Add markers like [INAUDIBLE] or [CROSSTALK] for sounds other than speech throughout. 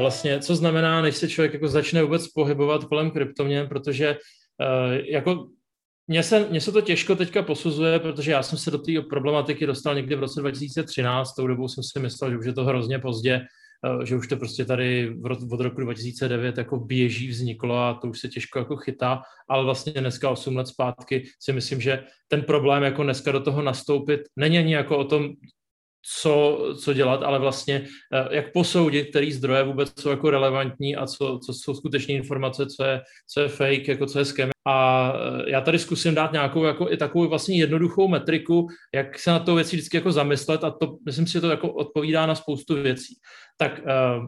vlastně co znamená, než se člověk jako začne vůbec pohybovat kolem kryptoměn, protože uh, jako mně se, mně se to těžko teďka posuzuje, protože já jsem se do té problematiky dostal někdy v roce 2013, tou dobou jsem si myslel, že už je to hrozně pozdě, uh, že už to prostě tady od roku 2009 jako běží, vzniklo a to už se těžko jako chytá, ale vlastně dneska 8 let zpátky si myslím, že ten problém jako dneska do toho nastoupit není ani jako o tom, co, co dělat, ale vlastně eh, jak posoudit, který zdroje vůbec jsou jako relevantní a co, co jsou skutečné informace, co je, co je fake, jako co je scam. A eh, já tady zkusím dát nějakou jako i takovou vlastně jednoduchou metriku, jak se na to věci vždycky jako zamyslet a to, myslím si, že to jako odpovídá na spoustu věcí. Tak uh,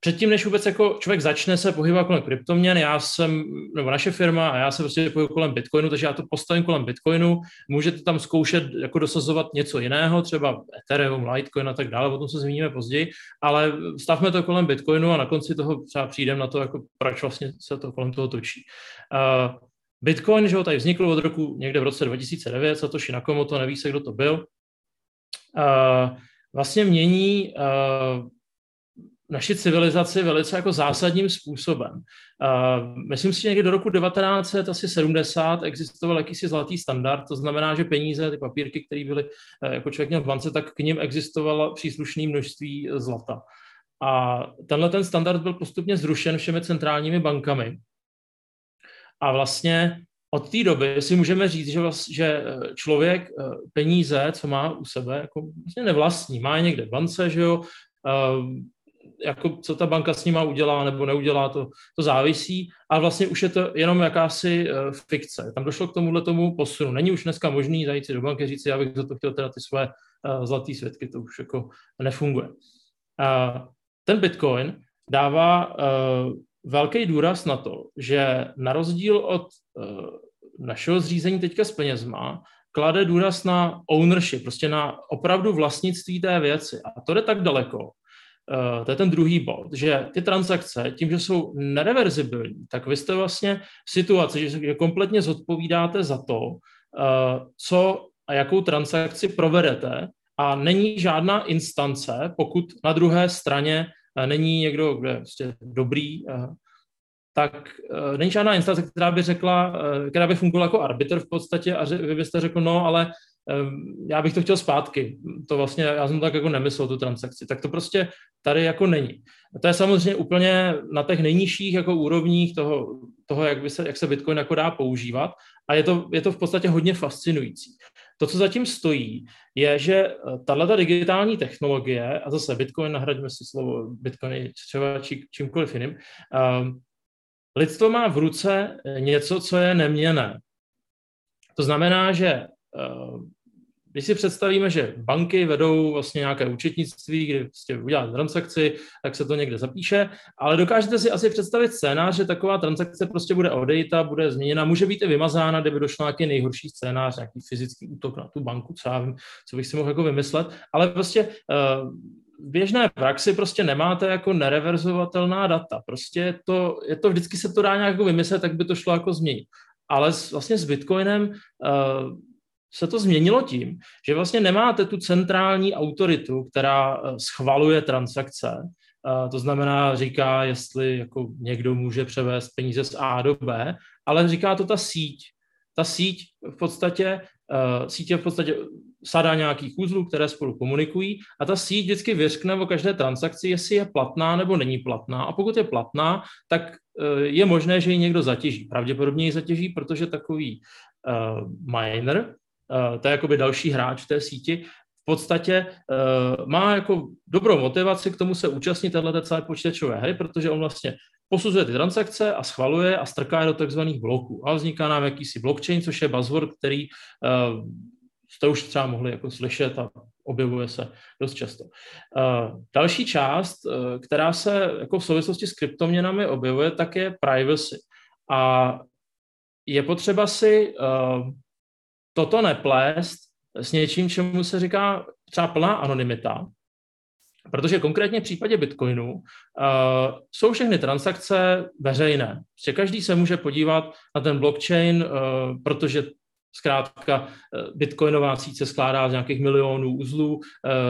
předtím, než vůbec jako člověk začne se pohybovat kolem kryptoměn, já jsem, nebo naše firma a já se prostě pohybuji kolem Bitcoinu, takže já to postavím kolem Bitcoinu, můžete tam zkoušet jako dosazovat něco jiného, třeba Ethereum, Litecoin a tak dále, o tom se zmíníme později, ale stavme to kolem Bitcoinu a na konci toho třeba přijdeme na to, jako proč vlastně se to kolem toho točí. Uh, Bitcoin, že ho tady vznikl od roku někde v roce 2009, Satoshi Nakamoto, neví se, kdo to byl, uh, vlastně mění uh, naši civilizaci velice jako zásadním způsobem. Uh, myslím si, že někdy do roku 1970 existoval jakýsi zlatý standard, to znamená, že peníze, ty papírky, které byly uh, jako člověk měl v bance, tak k ním existovalo příslušné množství zlata. A tenhle ten standard byl postupně zrušen všemi centrálními bankami. A vlastně od té doby si můžeme říct, že, vlastně, že člověk peníze, co má u sebe, jako vlastně nevlastní. Má je někde v bance, že jo, jako co ta banka s nima udělá nebo neudělá, to, to závisí, a vlastně už je to jenom jakási uh, fikce. Tam došlo k tomuhle tomu posunu. Není už dneska možný zajít si do banky říct, já bych za to chtěl teda ty své uh, zlaté svědky, to už jako nefunguje. Uh, ten Bitcoin dává uh, velký důraz na to, že na rozdíl od našeho zřízení teďka s penězma, klade důraz na ownership, prostě na opravdu vlastnictví té věci. A to jde tak daleko, to je ten druhý bod, že ty transakce, tím, že jsou nereverzibilní, tak vy jste vlastně v situaci, že kompletně zodpovídáte za to, uh, co a jakou transakci provedete a není žádná instance, pokud na druhé straně uh, není někdo, kdo je prostě dobrý, tak není žádná instance, která by řekla, která by fungovala jako arbitr v podstatě a vy byste řekl, no, ale já bych to chtěl zpátky. To vlastně, já jsem tak jako nemyslel, tu transakci. Tak to prostě tady jako není. A to je samozřejmě úplně na těch nejnižších jako úrovních toho, toho jak, by se, jak se Bitcoin jako dá používat a je to, je to v podstatě hodně fascinující. To, co zatím stojí, je, že eh, tahle digitální technologie, a zase Bitcoin, nahradíme si slovo Bitcoin třeba či, čímkoliv jiným, um, lidstvo má v ruce něco, co je neměné. To znamená, že uh, když si představíme, že banky vedou vlastně nějaké účetnictví, kdy prostě udělá transakci, tak se to někde zapíše, ale dokážete si asi představit scénář, že taková transakce prostě bude odejita, bude změněna, může být i vymazána, kdyby došlo nějaký nejhorší scénář, nějaký fyzický útok na tu banku, co já vím, co bych si mohl jako vymyslet, ale prostě uh, běžné praxi prostě nemáte jako nereverzovatelná data. Prostě je to, je to vždycky se to dá nějak jako vymyslet, tak by to šlo jako změnit. Ale s, vlastně s Bitcoinem uh, se to změnilo tím, že vlastně nemáte tu centrální autoritu, která eh, schvaluje transakce, eh, to znamená, říká, jestli jako někdo může převést peníze z A do B, ale říká to ta síť. Ta síť v podstatě, uh, síť je v podstatě sada nějakých úzlů, které spolu komunikují a ta síť vždycky vyřkne o každé transakci, jestli je platná nebo není platná. A pokud je platná, tak je možné, že ji někdo zatěží. Pravděpodobně ji zatěží, protože takový miner, Eh, to je jakoby další hráč v té síti, v podstatě uh, má jako dobrou motivaci k tomu se účastnit této celé počítačové hry, protože on vlastně posuzuje ty transakce a schvaluje a strká je do takzvaných bloků. A vzniká nám jakýsi blockchain, což je buzzword, který uh, jste už třeba mohli jako slyšet a objevuje se dost často. Další část, která se jako v souvislosti s kryptoměnami objevuje, tak je privacy. A je potřeba si toto neplést s něčím, čemu se říká třeba plná anonymita, protože konkrétně v případě Bitcoinu uh, jsou všechny transakce veřejné. Že každý se může podívat na ten blockchain, uh, protože Zkrátka bitcoinová síť se skládá z nějakých milionů uzlů,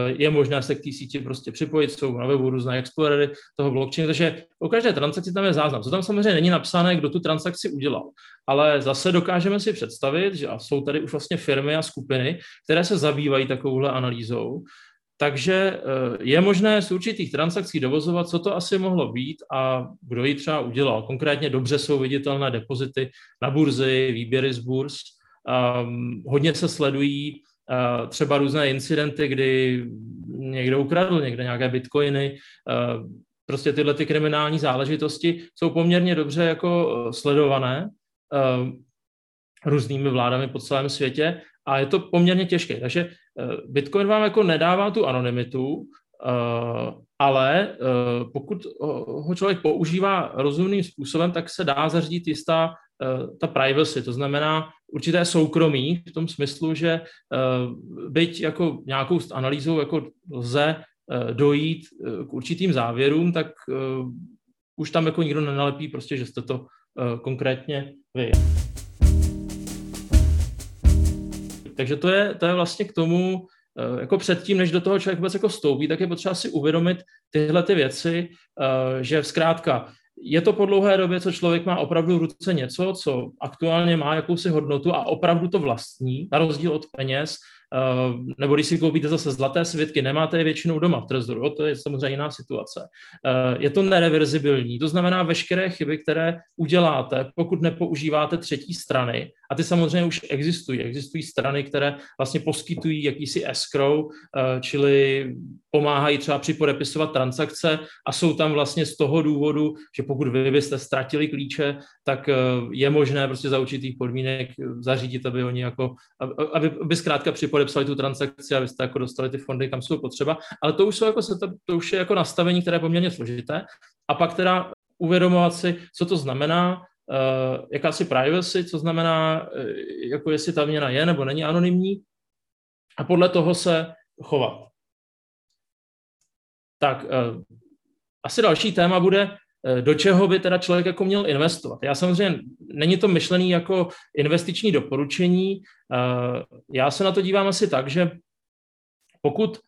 je možné se k té síti prostě připojit, jsou na webu různé explorery toho blockchainu, takže o každé transakci tam je záznam. Co tam samozřejmě není napsané, kdo tu transakci udělal. Ale zase dokážeme si představit, že jsou tady už vlastně firmy a skupiny, které se zabývají takovouhle analýzou, takže eh, je možné z určitých transakcí dovozovat, co to asi mohlo být a kdo ji třeba udělal. Konkrétně dobře jsou viditelné depozity na burzy, výběry z burz. Um, hodně se sledují uh, třeba různé incidenty, kdy někdo ukradl někde nějaké bitcoiny. Uh, prostě tyhle ty kriminální záležitosti jsou poměrně dobře jako sledované uh, různými vládami po celém světě a je to poměrně těžké. Takže eh, Bitcoin vám jako nedává tu anonymitu, eh, ale eh, pokud ho člověk používá rozumným způsobem, tak se dá zařídit jistá ta privacy, to znamená určité soukromí v tom smyslu, že byť jako nějakou analýzou jako lze dojít k určitým závěrům, tak už tam jako nikdo nenalepí prostě, že jste to konkrétně vy. Takže to je, to je vlastně k tomu, eh, jako předtím, než do toho člověk vůbec jako stoupí, tak je potřeba si uvědomit tyhle ty věci, eh, že zkrátka je to po dlouhé době, co člověk má opravdu v ruce něco, co aktuálně má jakousi hodnotu a opravdu to vlastní, na rozdíl od peněz, Eh, nebo když si koupíte zase zlaté svitky, nemáte je většinou doma v trezoru, to je samozřejmě jiná situace. Eh, je to nereverzibilní, to znamená veškeré chyby, které uděláte, pokud nepoužíváte třetí strany, a ty samozřejmě už existují. Existují strany, které vlastně poskytují jakýsi escrow, eh, čili pomáhají třeba připodepisovat transakce a jsou tam vlastně z toho důvodu, že pokud vy byste ztratili klíče, tak je možné prostě za určitých podmínek zařídit, aby oni jako, aby, aby zkrátka připodepsovali podepsali tu transakci a vy jste jako dostali ty fondy, kam jsou potřeba. Ale to už, jsou jako, to, už je jako nastavení, které je poměrně složité. A pak teda uvědomovat si, co to znamená, jakási privacy, co znamená, uh, jako jestli ta měna je nebo není anonymní a podle toho se chovat. Tak uh, asi další téma bude, do čeho by teda člověk jako měl investovat. Já samozřejmě, není to myšlený jako investiční doporučení, já se na to dívám asi tak, že pokud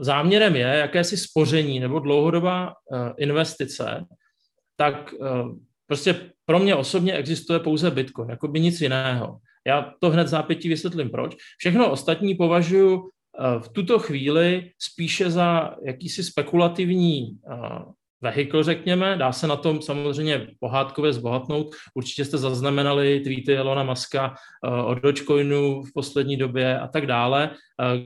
záměrem je jakési spoření nebo dlouhodobá investice, tak prostě pro mě osobně existuje pouze Bitcoin, jako by nic jiného. Já to hned zápětí vysvětlím proč. Všechno ostatní považuji v tuto chvíli spíše za jakýsi spekulativní vehikl, řekněme. Dá se na tom samozřejmě pohádkově zbohatnout. Určitě jste zaznamenali tweety Elona Muska uh, o Dogecoinu v poslední době a tak dále.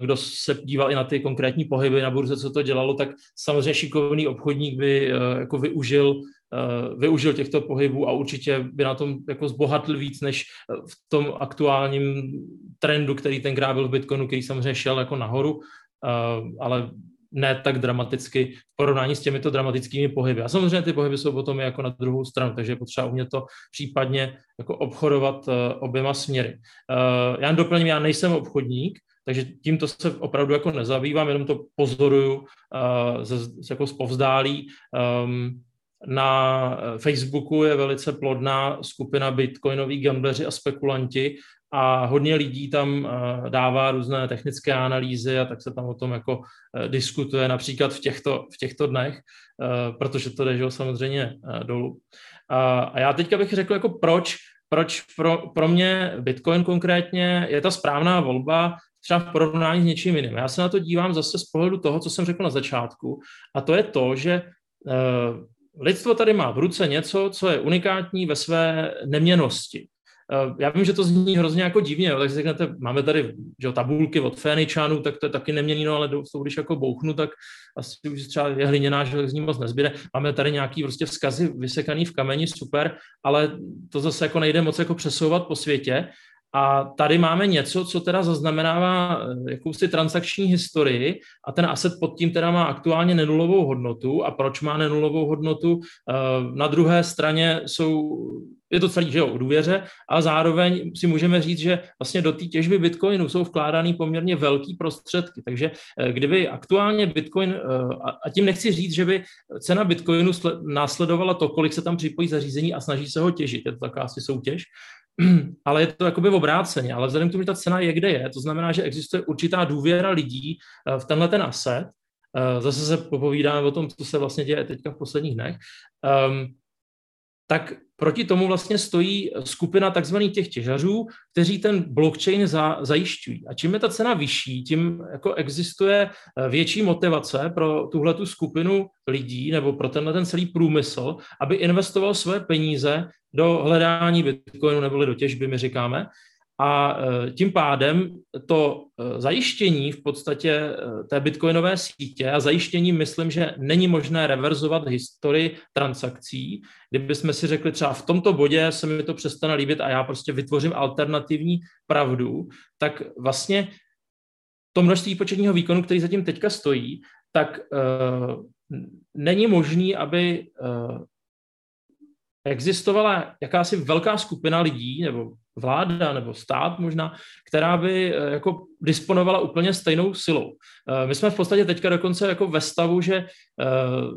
Kdo se díval i na ty konkrétní pohyby na burze, co to dělalo, tak samozřejmě šikovný obchodník by jako využil využil těchto pohybů a určitě by na tom jako zbohatl víc než v tom aktuálním trendu, který tenkrát byl v Bitcoinu, který samozřejmě šel jako nahoru, ale ne tak dramaticky v porovnání s těmito dramatickými pohyby. A samozřejmě ty pohyby jsou potom jako na druhou stranu, takže je potřeba umět to případně jako obchodovat oběma směry. Já doplním, já nejsem obchodník, takže tímto se opravdu jako nezabývám, jenom to pozoruju uh, ze, jako zpovzdálí. Um, na Facebooku je velice plodná skupina bitcoinoví gambleři a spekulanti a hodně lidí tam eh, dává různé technické analýzy a tak se tam o tom jako eh, diskutuje například v těchto, v těchto dnech, eh, protože to jde samozřejmě dolů. A já teďka bych řekl, jako proč, proč pro, pro mě Bitcoin konkrétně je ta správná volba třeba v porovnání s něčím jiným. Já se na to dívám zase z pohledu toho, co jsem řekl na začátku, a to je to, že lidstvo tady má v ruce něco, co je unikátní ve své neměnosti. Eh, já vím, že to zní hrozně jako divně, jo, takže řeknete, máme tady že, tabulky od Féničanů, tak to je taky nemění, no, ale to, když jako bouchnu, tak asi už třeba je hliněná, že z ní moc nezbyde. Máme tady nějaký prostě vzkazy vysekaný v kameni, super, ale to zase jako nejde moc jako přesouvat po světě. A tady máme něco, co teda zaznamenává eh, jakousi transakční historii a ten asset pod tím teda má aktuálně nenulovou hodnotu. A proč má nenulovou hodnotu? Eh, na druhé straně jsou, je to celý, že jo, o důvěře, a zároveň si můžeme říct, že vlastně do té těžby Bitcoinu jsou vkládány poměrně velký prostředky. Takže eh, kdyby aktuálně Bitcoin, a tím nechci říct, že by cena Bitcoinu následovala to, kolik se tam připojí zařízení a snaží se ho těžit, je to taková asi soutěž, [CLEARS THROAT] ale je to jakoby obráceně. Ale vzhledem k tomu, že ta cena je, kde je, to znamená, že existuje určitá důvěra lidí eh, v tenhle ten asset. Eh, zase se popovídáme o tom, co se vlastně děje teďka v posledních dnech. Um, tak proti tomu vlastně stojí skupina takzvaných těch těžařů, kteří ten blockchain za, zajišťují. A čím je ta cena vyšší, tím jako existuje eh, větší motivace pro tuhle tu skupinu lidí nebo pro tenhle ten celý průmysl, aby investoval své peníze do hledání bitcoinu nebo do těžby, my říkáme, a e, tím pádem to e, zajištění v podstatě e, té bitcoinové sítě a zajištění myslím, že není možné reverzovat historii transakcí. Kdybychom si řekli třeba v tomto bodě se mi to přestane líbit a já prostě vytvořím alternativní pravdu, tak vlastně to množství početního výkonu, který zatím teďka stojí, tak uh, není možný, aby uh, existovala jakási velká skupina lidí, nebo vláda, nebo stát možná, která by eh, jako disponovala úplně stejnou silou. Eh, my jsme v podstatě teďka dokonce jako ve stavu, že eh,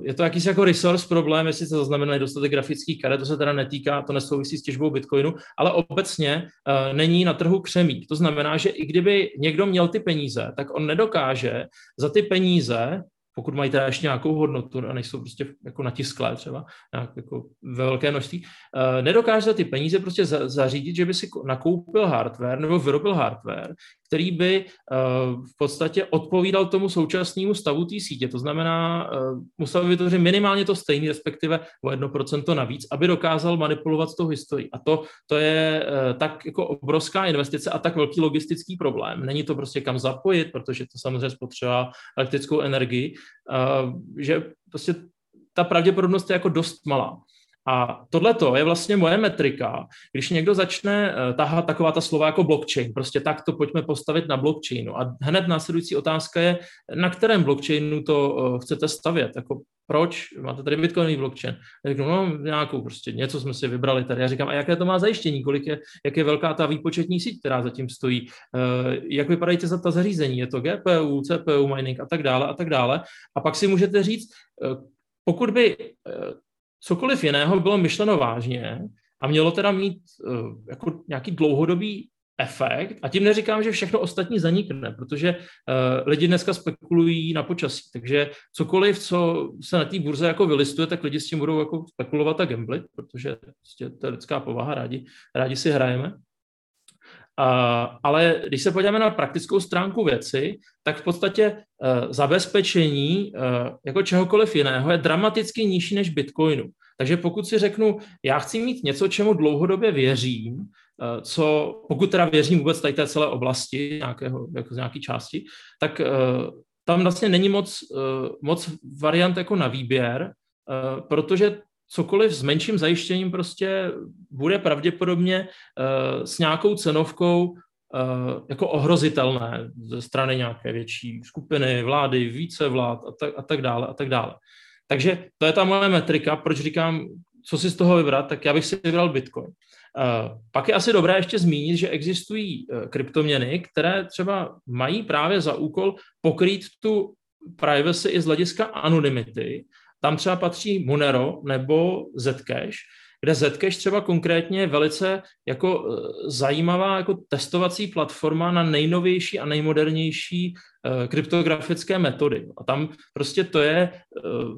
je to jakýsi jako resource problém, jestli se zaznamenají dostatek grafických karet, to se teda netýká, to nesouvisí s těžbou Bitcoinu, ale obecně není na trhu křemík. To znamená, že i kdyby někdo měl ty peníze, tak on nedokáže za ty peníze pokud mají teda ještě nějakou hodnotu a nejsou prostě jako natisklé třeba nějak jako ve velké množství, uh, nedokáže ty peníze prostě za, zařídit, že by si nakoupil hardware nebo vyrobil hardware, který by uh, v podstatě odpovídal tomu současnému stavu té sítě. To znamená, uh, musel by vytvořit minimálně to stejné, respektive o 1% navíc, aby dokázal manipulovat s tou historií. A to, to je tak jako obrovská investice a tak velký logistický problém. Není to prostě kam zapojit, protože to samozřejmě spotřebuje elektrickou energii, že prostě ta pravděpodobnost je jako dost malá. A tohle je vlastně moje metrika. Když někdo začne uh, tahat taková ta slova jako blockchain, prostě tak to pojďme postavit na blockchainu. A hned následující otázka je, na kterém blockchainu to uh, chcete stavět. Jako proč? Máte tady bitcoinový blockchain. Já říkám, no nějakou prostě, něco jsme si vybrali tady. Já říkám, a jaké to má zajištění? Kolik je, jak je velká ta výpočetní síť, která zatím stojí? Uh, jak vypadají ty ta zařízení? Je to GPU, CPU mining a tak dále a tak dále. A pak si můžete říct, pokud by cokoliv jiného bylo myšleno vážně a mělo teda mít uh, jako nějaký dlouhodobý efekt. A tím neříkám, že všechno ostatní zanikne, protože uh, lidi dneska spekulují na počasí, takže cokoliv, co se na té burze jako vylistuje, tak lidi s tím budou jako spekulovat a gamblit, protože prostě to je lidská povaha, rádi, rádi si hrajeme. Ale když se podíváme na praktickou stránku věci, tak v podstatě uh, zabezpečení uh, jako čehokoliv jiného je dramaticky nižší než Bitcoinu. Takže pokud si řeknu, já chci mít něco, čemu dlouhodobě věřím, uh, co, pokud teda věřím vůbec tady té celé oblasti, nějakého, jako z nějaké části, tak tam vlastně není moc, moc variant jako na výběr, protože cokoliv s menším zajištěním prostě bude pravděpodobně uh, s nějakou cenovkou uh, jako ohrozitelné ze strany nějaké větší skupiny, vlády, více vlád a tak, a tak dále a tak dále. Takže to je ta moje metrika, proč říkám, co si z toho vybrat, tak já bych si vybral Bitcoin. Uh, pak je asi dobré ještě zmínit, že existují kryptoměny, které třeba mají právě za úkol pokrýt tu privacy i z hlediska anonymity tam třeba patří Monero nebo Zcash, kde Zcash třeba konkrétně je velice jako eh, zajímavá jako testovací platforma na nejnovější a nejmodernější uh, kryptografické metody. A tam prostě to je uh,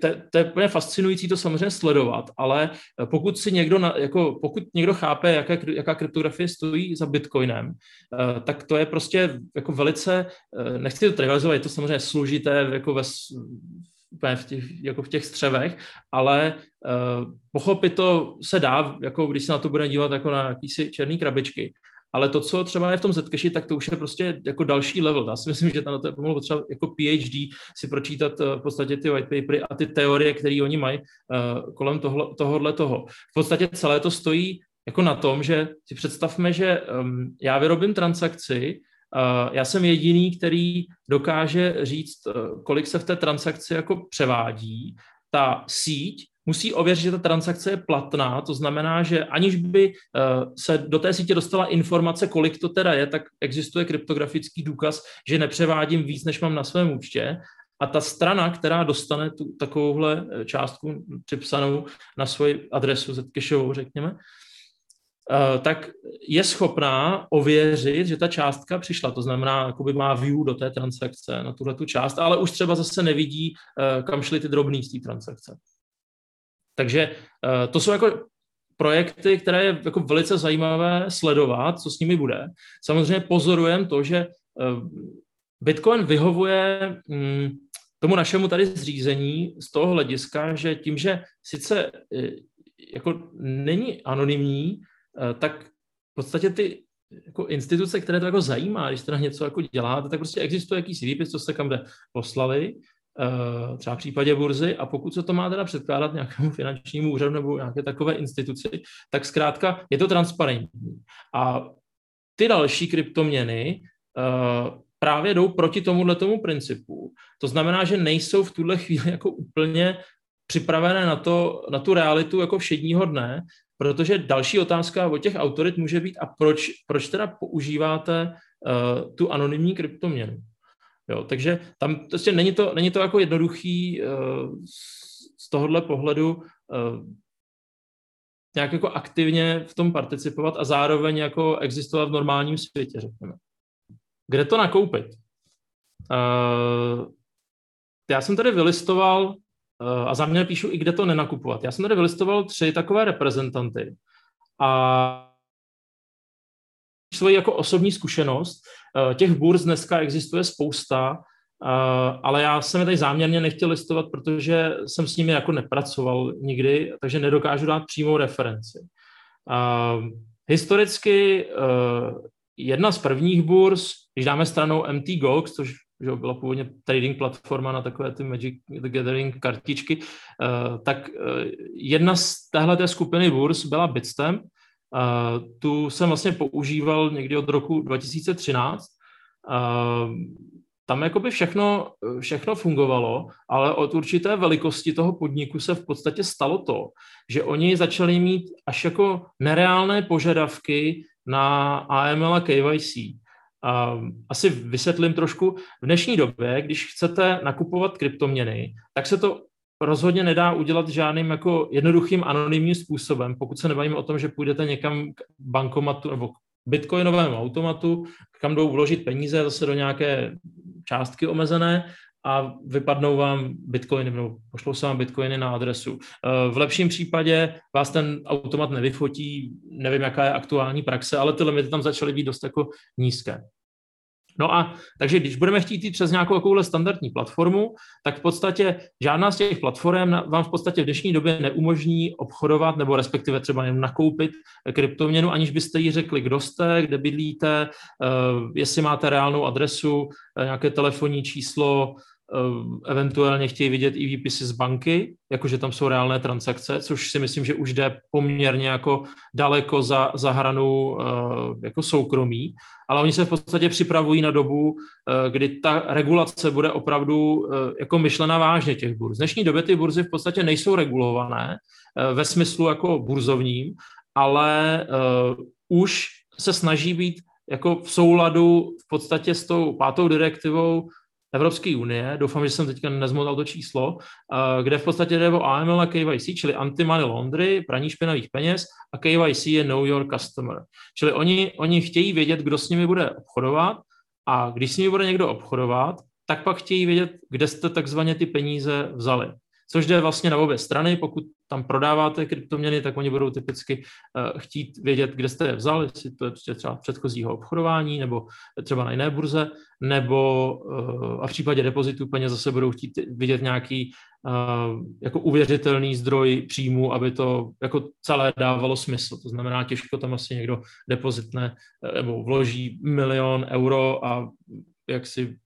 to, to je úplně fascinující to samozřejmě sledovat, ale pokud si někdo, na, jako, pokud někdo chápe, jaké, jaká kryptografie stojí za Bitcoinem, tak to je prostě jako velice, nechci to trivializovat, je to samozřejmě složité jako ve, úplně v těch, jako v těch střevech, ale uh, pochopit to se dá, jako když se na to bude dívat jako na jakýsi černý krabičky. Ale to, co třeba je v tom Zcashi, tak to už je prostě jako další level. Já si [LAUGHS] myslím, že tam na to je pomalu potřeba jako PhD si pročítat uh, v podstatě ty white papery a ty teorie, které oni mají uh, kolem tohohle toho. V podstatě celé to stojí jako na tom, že si představme, že um, já vyrobím transakci, já jsem jediný, který dokáže říct, uh, kolik se v té transakci jako převádí. Ta síť musí ověřit, že ta transakce je platná, to znamená, že aniž by uh, se do té sítě dostala informace, kolik to teda je, tak existuje kryptografický důkaz, že nepřevádím víc, než mám na svém účtě. A ta strana, která dostane tu takovouhle částku připsanou na svoji adresu Zcashovou, řekněme, tak je schopná ověřit, že ta částka přišla. To znamená, jakoby má view do té transakce na tuhle tu část, ale už třeba zase nevidí, kam šly ty drobný z té transakce. Takže to jsou jako projekty, které je jako velice zajímavé sledovat, co s nimi bude. Samozřejmě pozorujeme to, že Bitcoin vyhovuje mm, tomu našemu tady zřízení z toho hlediska, že tím, že sice jako není anonymní, tak v podstatě ty jako instituce, které to jako zajímá, když teda něco jako děláte, tak prostě existuje jakýsi výpis, co jste kam jde poslali, e, třeba v případě burzy, a pokud se to má teda předkládat nějakému finančnímu úřadu nebo nějaké takové instituci, tak zkrátka je to transparentní. A ty další kryptoměny právě jdou proti tomuhle tomu principu. To znamená, že nejsou v tuhle chvíli jako úplně připravené na, to, na tu realitu jako všedního dne, protože další otázka od těch autorit může být, a proč, proč teda používáte uh, tu anonymní kryptoměnu? Jo, takže tam prostě není to, není to jako jednoduchý uh, z tohohle pohledu uh, nějak jako aktivně v tom participovat a zároveň jako existovat v normálním světě, řekněme. Kde to nakoupit? Uh, já jsem tady vylistoval, a za mě píšu i kde to nenakupovat. Já jsem tady vylistoval tři takové reprezentanty a svoji jako osobní zkušenost. Uh, těch burz dneska existuje spousta, uh, ale já jsem je tady záměrně nechtěl listovat, protože jsem s nimi jako nepracoval nikdy, takže nedokážu dát přímou referenci. Uh, historicky jedna z prvních burz, když dáme stranou MT Gox, což že byla původně trading platforma na takové ty Magic the Gathering kartičky, uh, tak uh, jedna z téhle skupiny burz byla Bitstamp. Uh, tu jsem vlastně používal někdy od roku 2013. Uh, tam jakoby všechno, všechno fungovalo, ale od určité velikosti toho podniku se v podstatě stalo to, že oni začali mít až jako nereálné požadavky na AML a KYC. Asi vysvětlím trošku. V dnešní době, když chcete nakupovat kryptoměny, tak se to rozhodně nedá udělat žádným jako jednoduchým anonymním způsobem, pokud se nebavíme o tom, že půjdete někam k bankomatu nebo k bitcoinovému automatu, kam jdou vložit peníze zase do nějaké částky omezené a vypadnou vám bitcoiny, nebo pošlou se vám bitcoiny na adresu. Eh, v lepším případě vás ten automat nevyfotí, nevím, jaká je aktuální praxe, ale ty limity tam začaly být dost jako nízké. No a takže když budeme chtít jít přes nějakou takovouhle standardní platformu, tak v podstatě žádná z těch platform vám v podstatě v dnešní době neumožní obchodovat nebo respektive třeba jen nakoupit kryptoměnu, aniž byste jí řekli, kdo jste, kde bydlíte, eh, jestli máte reálnou adresu, eh, nějaké telefonní číslo, Eh, eventuálně chtějí vidět i výpisy z banky, jakože tam jsou reálné transakce, což si myslím, že už jde poměrně jako daleko za, za hranu uh, jako soukromí, ale oni se v podstatě připravují na dobu, uh, kdy ta regulace bude opravdu uh, jako myšlena vážně těch burz. V dnešní době ty burzy v podstatě nejsou regulované ve smyslu jako burzovním, ale už se snaží být jako v souladu v podstatě s tou pátou direktivou Evropské unie, doufám, že jsem teďka nezmotal to číslo, eh, kde v podstatě jde o AML a KYC, čili anti-money laundry, praní špinavých peněz a KYC je know your customer. Čili oni, oni chtějí vědět, kdo s nimi bude obchodovat a když s nimi bude někdo obchodovat, tak pak chtějí vědět, kde jste takzvaně ty peníze vzali což jde vlastně na obě strany. Pokud tam prodáváte kryptoměny, tak oni budou typicky uh, chtít vědět, kde jste je vzali, jestli to je prostě třeba předchozího obchodování, nebo třeba na jiné burze, nebo uh, a v případě depozitu peněz zase budou chtít vidět nějaký uh, jako uvěřitelný zdroj příjmu, aby to jako celé dávalo smysl. To znamená, těžko tam asi někdo depozitne nebo vloží milion euro a jak si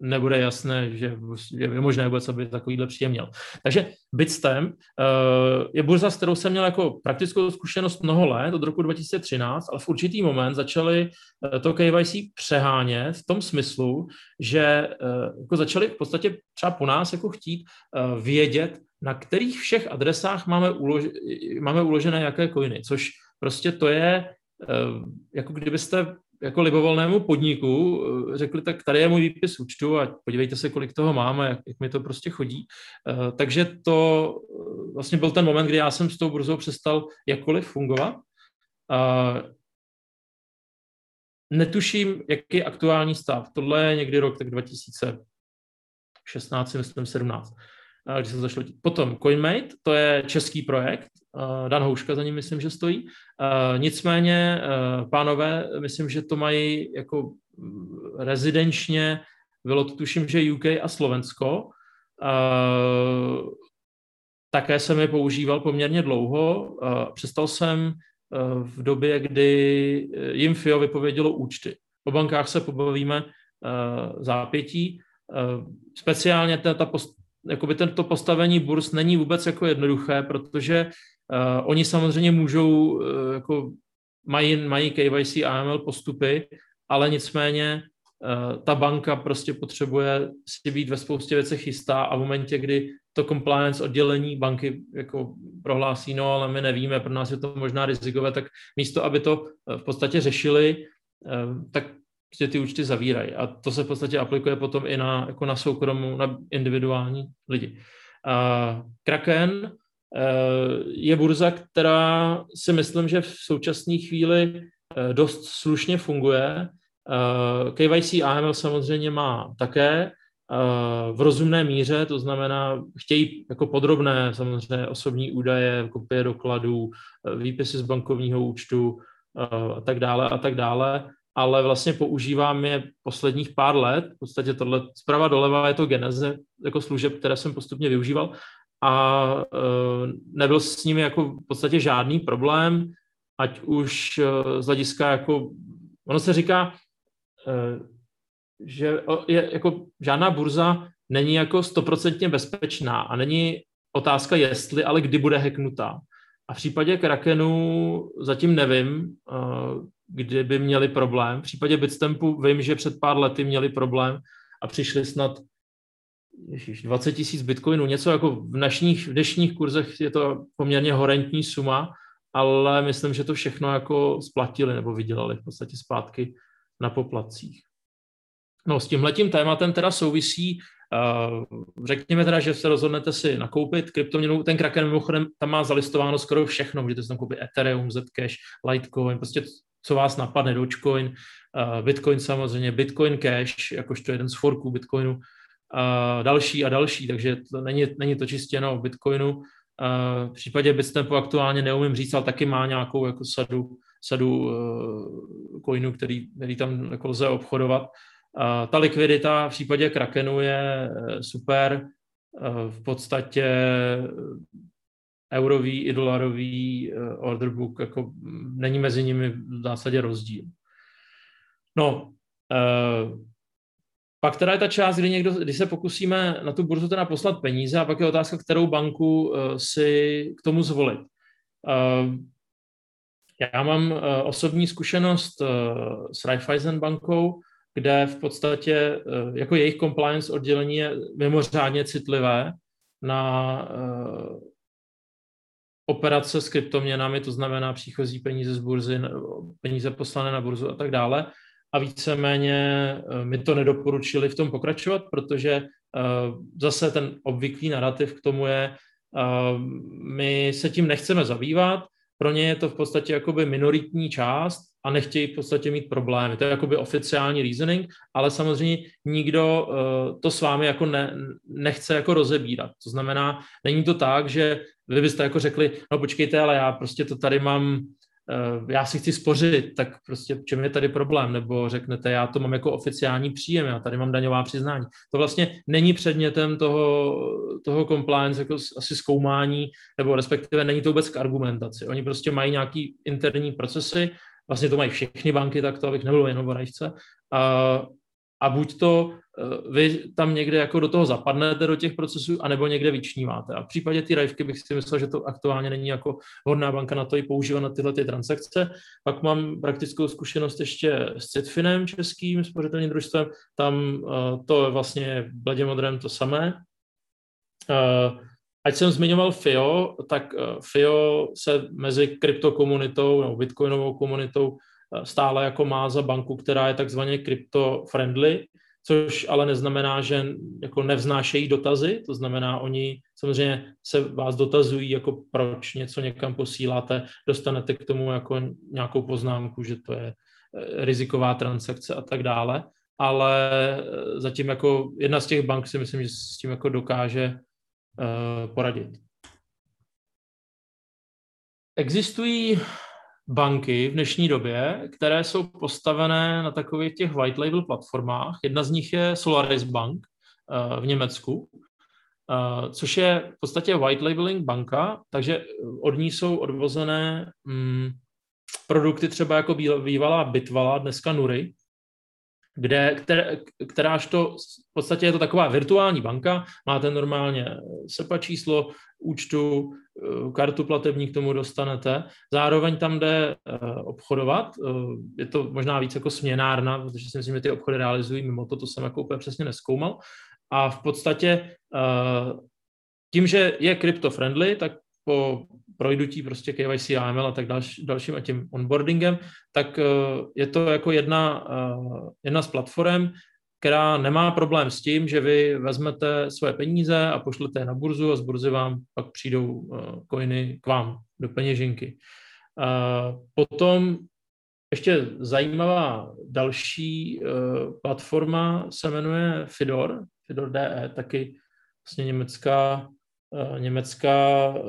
nebude jasné, že je možné vůbec, aby takovýhle příjem měl. Takže Bitstamp uh, je burza, s kterou jsem měl jako praktickou zkušenost mnoho let, od roku 2013, ale v určitý moment začali uh, to KYC přehánět v tom smyslu, že uh, jako začali v podstatě třeba po nás jako chtít vědět, na kterých všech adresách máme, ulož, máme uložené jaké coiny, což prostě to je, jako kdybyste jako libovolnému podniku eh, řekli, tak tady je můj výpis účtu a podívejte se, kolik toho máme, jak, jak mi to prostě chodí. Eh, takže to eh, vlastně byl ten moment, kdy já jsem s tou burzou přestal jakkoliv fungovat. Netuším, jaký je aktuální stav. Tohle je někdy rok tak 2016, myslím 17, když se zašlo. Potom CoinMate, to je český projekt, Dan Houška za ním myslím, že stojí. Nicméně, pánové, myslím, že to mají jako rezidenčně, bylo to tuším, že UK a Slovensko. Také jsem je používal poměrně dlouho. Přestal jsem Eh, v době, kdy jim FIO vypovědělo účty. O bankách se pobavíme eh, zápětí. Speciálně ta, post, jakoby tento postavení burz není vůbec jako jednoduché, protože uh, oni samozřejmě můžou, uh, jako mají, mají KYC AML postupy, ale nicméně uh, ta banka prostě potřebuje si být ve spoustě věcech jistá a v momentě, kdy to compliance oddělení banky jako prohlásí, no ale my nevíme, pro nás je to možná rizikové, tak místo, aby to v podstatě řešili, tak prostě ty účty zavírají. A to se v podstatě aplikuje potom i na, jako na soukromou, na individuální lidi. A Kraken eh, je burza, která si myslím, že v současné chvíli dost slušně funguje. KYC AML samozřejmě má také, v rozumné míře, to znamená, chtějí jako podrobné samozřejmě osobní údaje, kopie dokladů, výpisy z bankovního účtu a tak dále a tak dále, ale vlastně používám je posledních pár let, v podstatě tohle zprava doleva je to geneze jako služeb, které jsem postupně využíval a nebyl s nimi jako v podstatě žádný problém, ať už z hlediska jako, ono se říká, že je, jako žádná burza není jako stoprocentně bezpečná a není otázka jestli, ale kdy bude hacknutá. A v případě Krakenu zatím nevím, kdy by měli problém. V případě Bitstampu vím, že před pár lety měli problém a přišli snad ježiš, 20 tisíc bitcoinů, něco jako v dnešních, v dnešních kurzech je to poměrně horentní suma, ale myslím, že to všechno jako splatili nebo vydělali v podstatě zpátky na poplatcích. No s tímhletím tématem teda souvisí, uh, řekněme teda, že se rozhodnete si nakoupit kryptoměnu, ten Kraken mimochodem tam má zalistováno skoro všechno, můžete si tam koupit Ethereum, Zcash, Litecoin, prostě co vás napadne, Dogecoin, uh, Bitcoin samozřejmě, Bitcoin Cash, jakožto jeden z forků Bitcoinu, uh, další a další, takže to není, není to čistě jenom o Bitcoinu. Uh, v případě Bitstampu aktuálně neumím říct, ale taky má nějakou jako sadu, sadu coinů, který, který tam jako lze obchodovat. Ta likvidita v případě Krakenu je super. V podstatě eurový i dolarový order book, jako mm, není mezi nimi v zásadě rozdíl. No, pak teda je ta část, kdy, někdo, kdy se pokusíme na tu burzu teda poslat peníze a pak je otázka, kterou banku si k tomu zvolit. Já mám osobní zkušenost s Raiffeisen bankou, kde v podstatě eh, jako jejich compliance oddělení je mimořádně citlivé na eh, operace s kryptoměnami, to znamená příchozí peníze z burzy, peníze poslané na burzu a tak dále. A víceméně eh, my to nedoporučili v tom pokračovat, protože zase ten obvyklý narrativ k tomu je, my se tím nechceme zabývat, pro ně je to v podstatě jakoby minoritní část a nechtějí v podstatě mít problémy. To je jakoby oficiální reasoning, ale samozřejmě nikdo to s vámi jako ne, nechce jako rozebírat. To znamená, není to tak, že vy byste jako řekli, no počkejte, ale já prostě to tady mám Eh, já si chci spořit, tak prostě v čem je tady problém? Nebo řeknete, já to mám jako oficiální příjem, já tady mám daňová přiznání. To vlastně není předmětem toho, toho compliance, jako asi zkoumání, nebo respektive není to vůbec k argumentaci. Oni prostě mají nějaký interní procesy, vlastně to mají všechny banky takto, abych nebyl jenom v a, a buď to eh, vy tam někde jako do toho zapadnete do těch procesů, anebo někde vyčníváte. A v případě ty rajvky bych si myslel, že to aktuálně není jako hodná banka na to i používat na tyhle ty transakce. Pak mám praktickou zkušenost ještě s Citfinem českým, spořitelným družstvem. Tam uh, to je vlastně bledě modrém to samé. Uh, ať jsem zmiňoval FIO, tak FIO se mezi kryptokomunitou nebo bitcoinovou komunitou stále jako má za banku, která je takzvaně crypto friendly, což ale neznamená, že jako nevznášejí dotazy, to znamená, oni samozřejmě se vás dotazují, jako proč něco někam posíláte, dostanete k tomu jako nějakou poznámku, že to je eh, riziková transakce a tak dále, ale eh, zatím jako jedna z těch bank si myslím, že s tím jako dokáže uh, poradit. Existují banky v dnešní době, které jsou postavené na takových těch white label platformách. Jedna z nich je Solaris Bank uh, v Německu, uh, což je v podstatě white labeling banka, takže od ní jsou odvozené um, produkty třeba jako bývalá Bitvala, dneska Nury, kde, které, kteráž to v podstatě je to taková virtuální banka, máte normálně SEPA číslo účtu, eh, kartu platební k tomu dostanete. Zároveň tam jde eh, obchodovat, eh, je to možná víc jako směnárna, protože si myslím, že ty obchody realizují mimo to, to jsem jako úplně přesně neskoumal. A v podstatě tím, že je crypto-friendly, tak po projdutí prostě KYC, AML a tak další, dalším a tím onboardingem, tak eh, je to jako jedna, eh, jedna z platform, která nemá problém s tím, že vy vezmete svoje peníze a pošlete je na burzu a z burzy vám pak přijdou coiny eh, k vám do peněženky. Potom ještě zajímavá další platforma se jmenuje Fidor, Fidor DE, taky vlastně německá německá eh,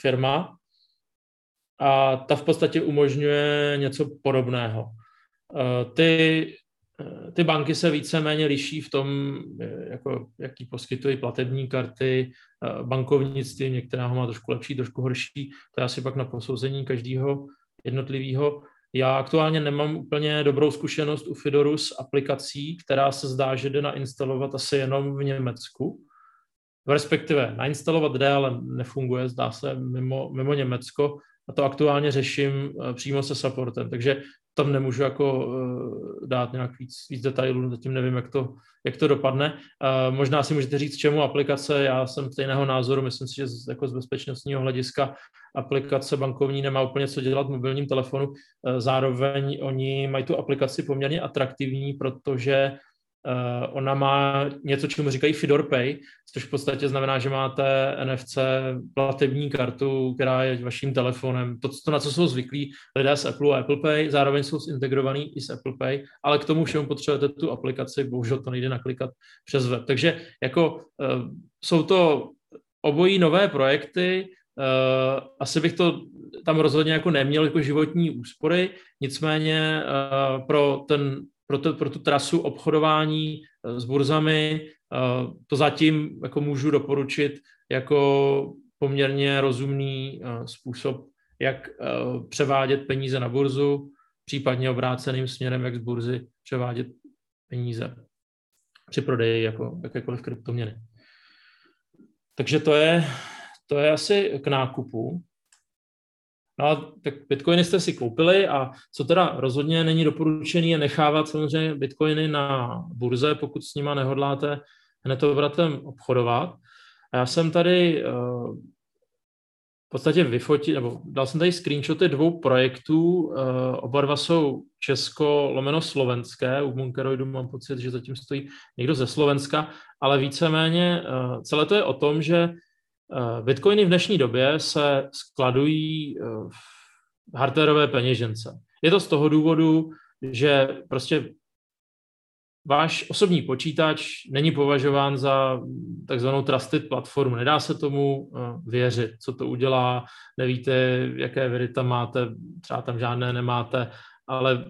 firma a ta v podstatě umožňuje něco podobného. Eh, ty, ty banky se víceméně liší v tom, jako, jaký poskytují platební karty, bankovnictví, některá má trošku lepší, trošku horší, to je asi pak na posouzení každého jednotlivého. Já aktuálně nemám úplně dobrou zkušenost u Fidoru s aplikací, která se zdá, že jde nainstalovat asi jenom v Německu respektive nainstalovat jde, ale nefunguje, zdá se, mimo, mimo Německo a to aktuálně řeším eh, přímo se supportem, takže tam nemůžu jako uh, dát nějak víc, víc detailů, zatím nevím, jak to, jak to dopadne. Uh, možná si můžete říct, čemu aplikace, já jsem stejného názoru, myslím si, že z, jako z bezpečnostního hlediska aplikace bankovní nemá úplně co dělat v mobilním telefonu. Zároveň oni mají tu aplikaci poměrně atraktivní, protože Uh, ona má něco, čemu říkají Fidor Pay, což v podstatě znamená, že máte NFC platební kartu, která je vaším telefonem. To, to na co jsou zvyklí lidé z Apple a Apple Pay, zároveň jsou integrovaný i s Apple Pay, ale k tomu všemu potřebujete tu aplikaci, bohužel to nejde naklikat přes web. Takže jako uh, jsou to obojí nové projekty, Uh, asi bych to tam rozhodně jako neměl jako životní úspory, nicméně uh, pro ten pro, to, pro tu trasu obchodování eh, s burzami. Eh, to zatím jako můžu doporučit jako poměrně rozumný eh, způsob, jak převádět peníze na burzu, případně obráceným směrem, jak z burzy převádět peníze při prodeji jako jakékoliv kryptoměny. Takže to je, to je asi k nákupu. No a tak bitcoiny jste si koupili a co teda rozhodně není doporučený je nechávat samozřejmě bitcoiny na burze, pokud s nima nehodláte hned obratem obchodovat. A já jsem tady uh, v podstatě vyfotil, nebo dal jsem tady screenshoty dvou projektů, uh, oba dva jsou česko lomeno slovenské, u Monkeroidu mám pocit, že zatím stojí někdo ze Slovenska, ale víceméně uh, celé to je o tom, že Eh, Bitcoiny v dnešní době se skladují eh, v hardwareové peněžence. Je to z toho důvodu, že prostě váš osobní počítač není považován za takzvanou trusted platformu. Nedá se tomu eh, věřit, co to udělá, nevíte, jaké viry tam máte, třeba tam žádné nemáte, ale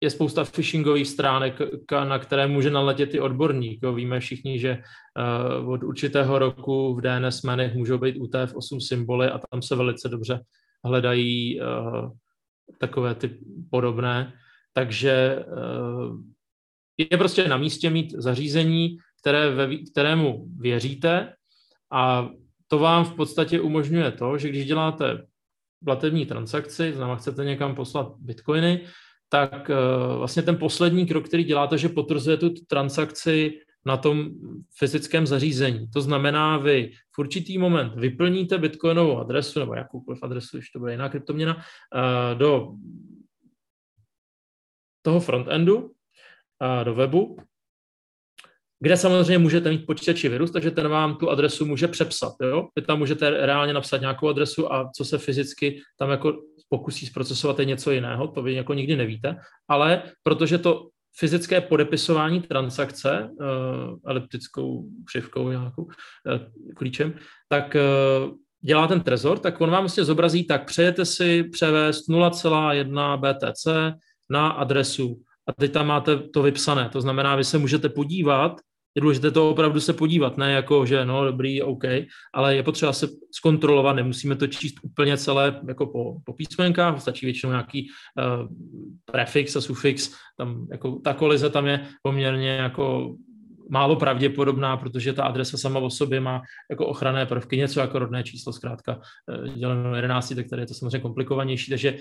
je spousta phishingových stránek, na které může naletět i odborník. Jo. Víme všichni, že uh, od určitého roku v DNS menech můžou být UTF-8 symboly a tam se velice dobře hledají uh, takové ty podobné. Takže uh, je prostě na místě mít zařízení, které ve, kterému věříte a to vám v podstatě umožňuje to, že když děláte platební transakci, znamená chcete někam poslat bitcoiny, tak eh, vlastně ten poslední krok, který děláte, že potvrzuje tu transakci na tom fyzickém zařízení. To znamená, vy v určitý moment vyplníte bitcoinovou adresu nebo jakoukoliv adresu, když to bude jiná kryptoměna, eh, do toho frontendu, eh, do webu kde samozřejmě můžete mít počítači virus, takže ten vám tu adresu může přepsat. Jo? Vy tam můžete reálně napsat nějakou adresu a co se fyzicky tam jako pokusí zprocesovat je něco jiného, to vy jako nikdy nevíte, ale protože to fyzické podepisování transakce uh, eliptickou křivkou nějakou uh, klíčem, tak uh, dělá ten trezor, tak on vám vlastně zobrazí, tak přejete si převést 0,1 BTC na adresu a teď tam máte to vypsané. To znamená, vy se můžete podívat, je důležité to opravdu se podívat, ne jako, že no, dobrý, OK, ale je potřeba se zkontrolovat, nemusíme to číst úplně celé jako po, po písmenkách, stačí většinou nějaký uh, prefix a sufix, tam jako ta kolize tam je poměrně jako málo pravděpodobná, protože ta adresa sama o sobě má jako ochranné prvky, něco jako rodné číslo, zkrátka eh, děleno 11, tak tady je to samozřejmě komplikovanější, takže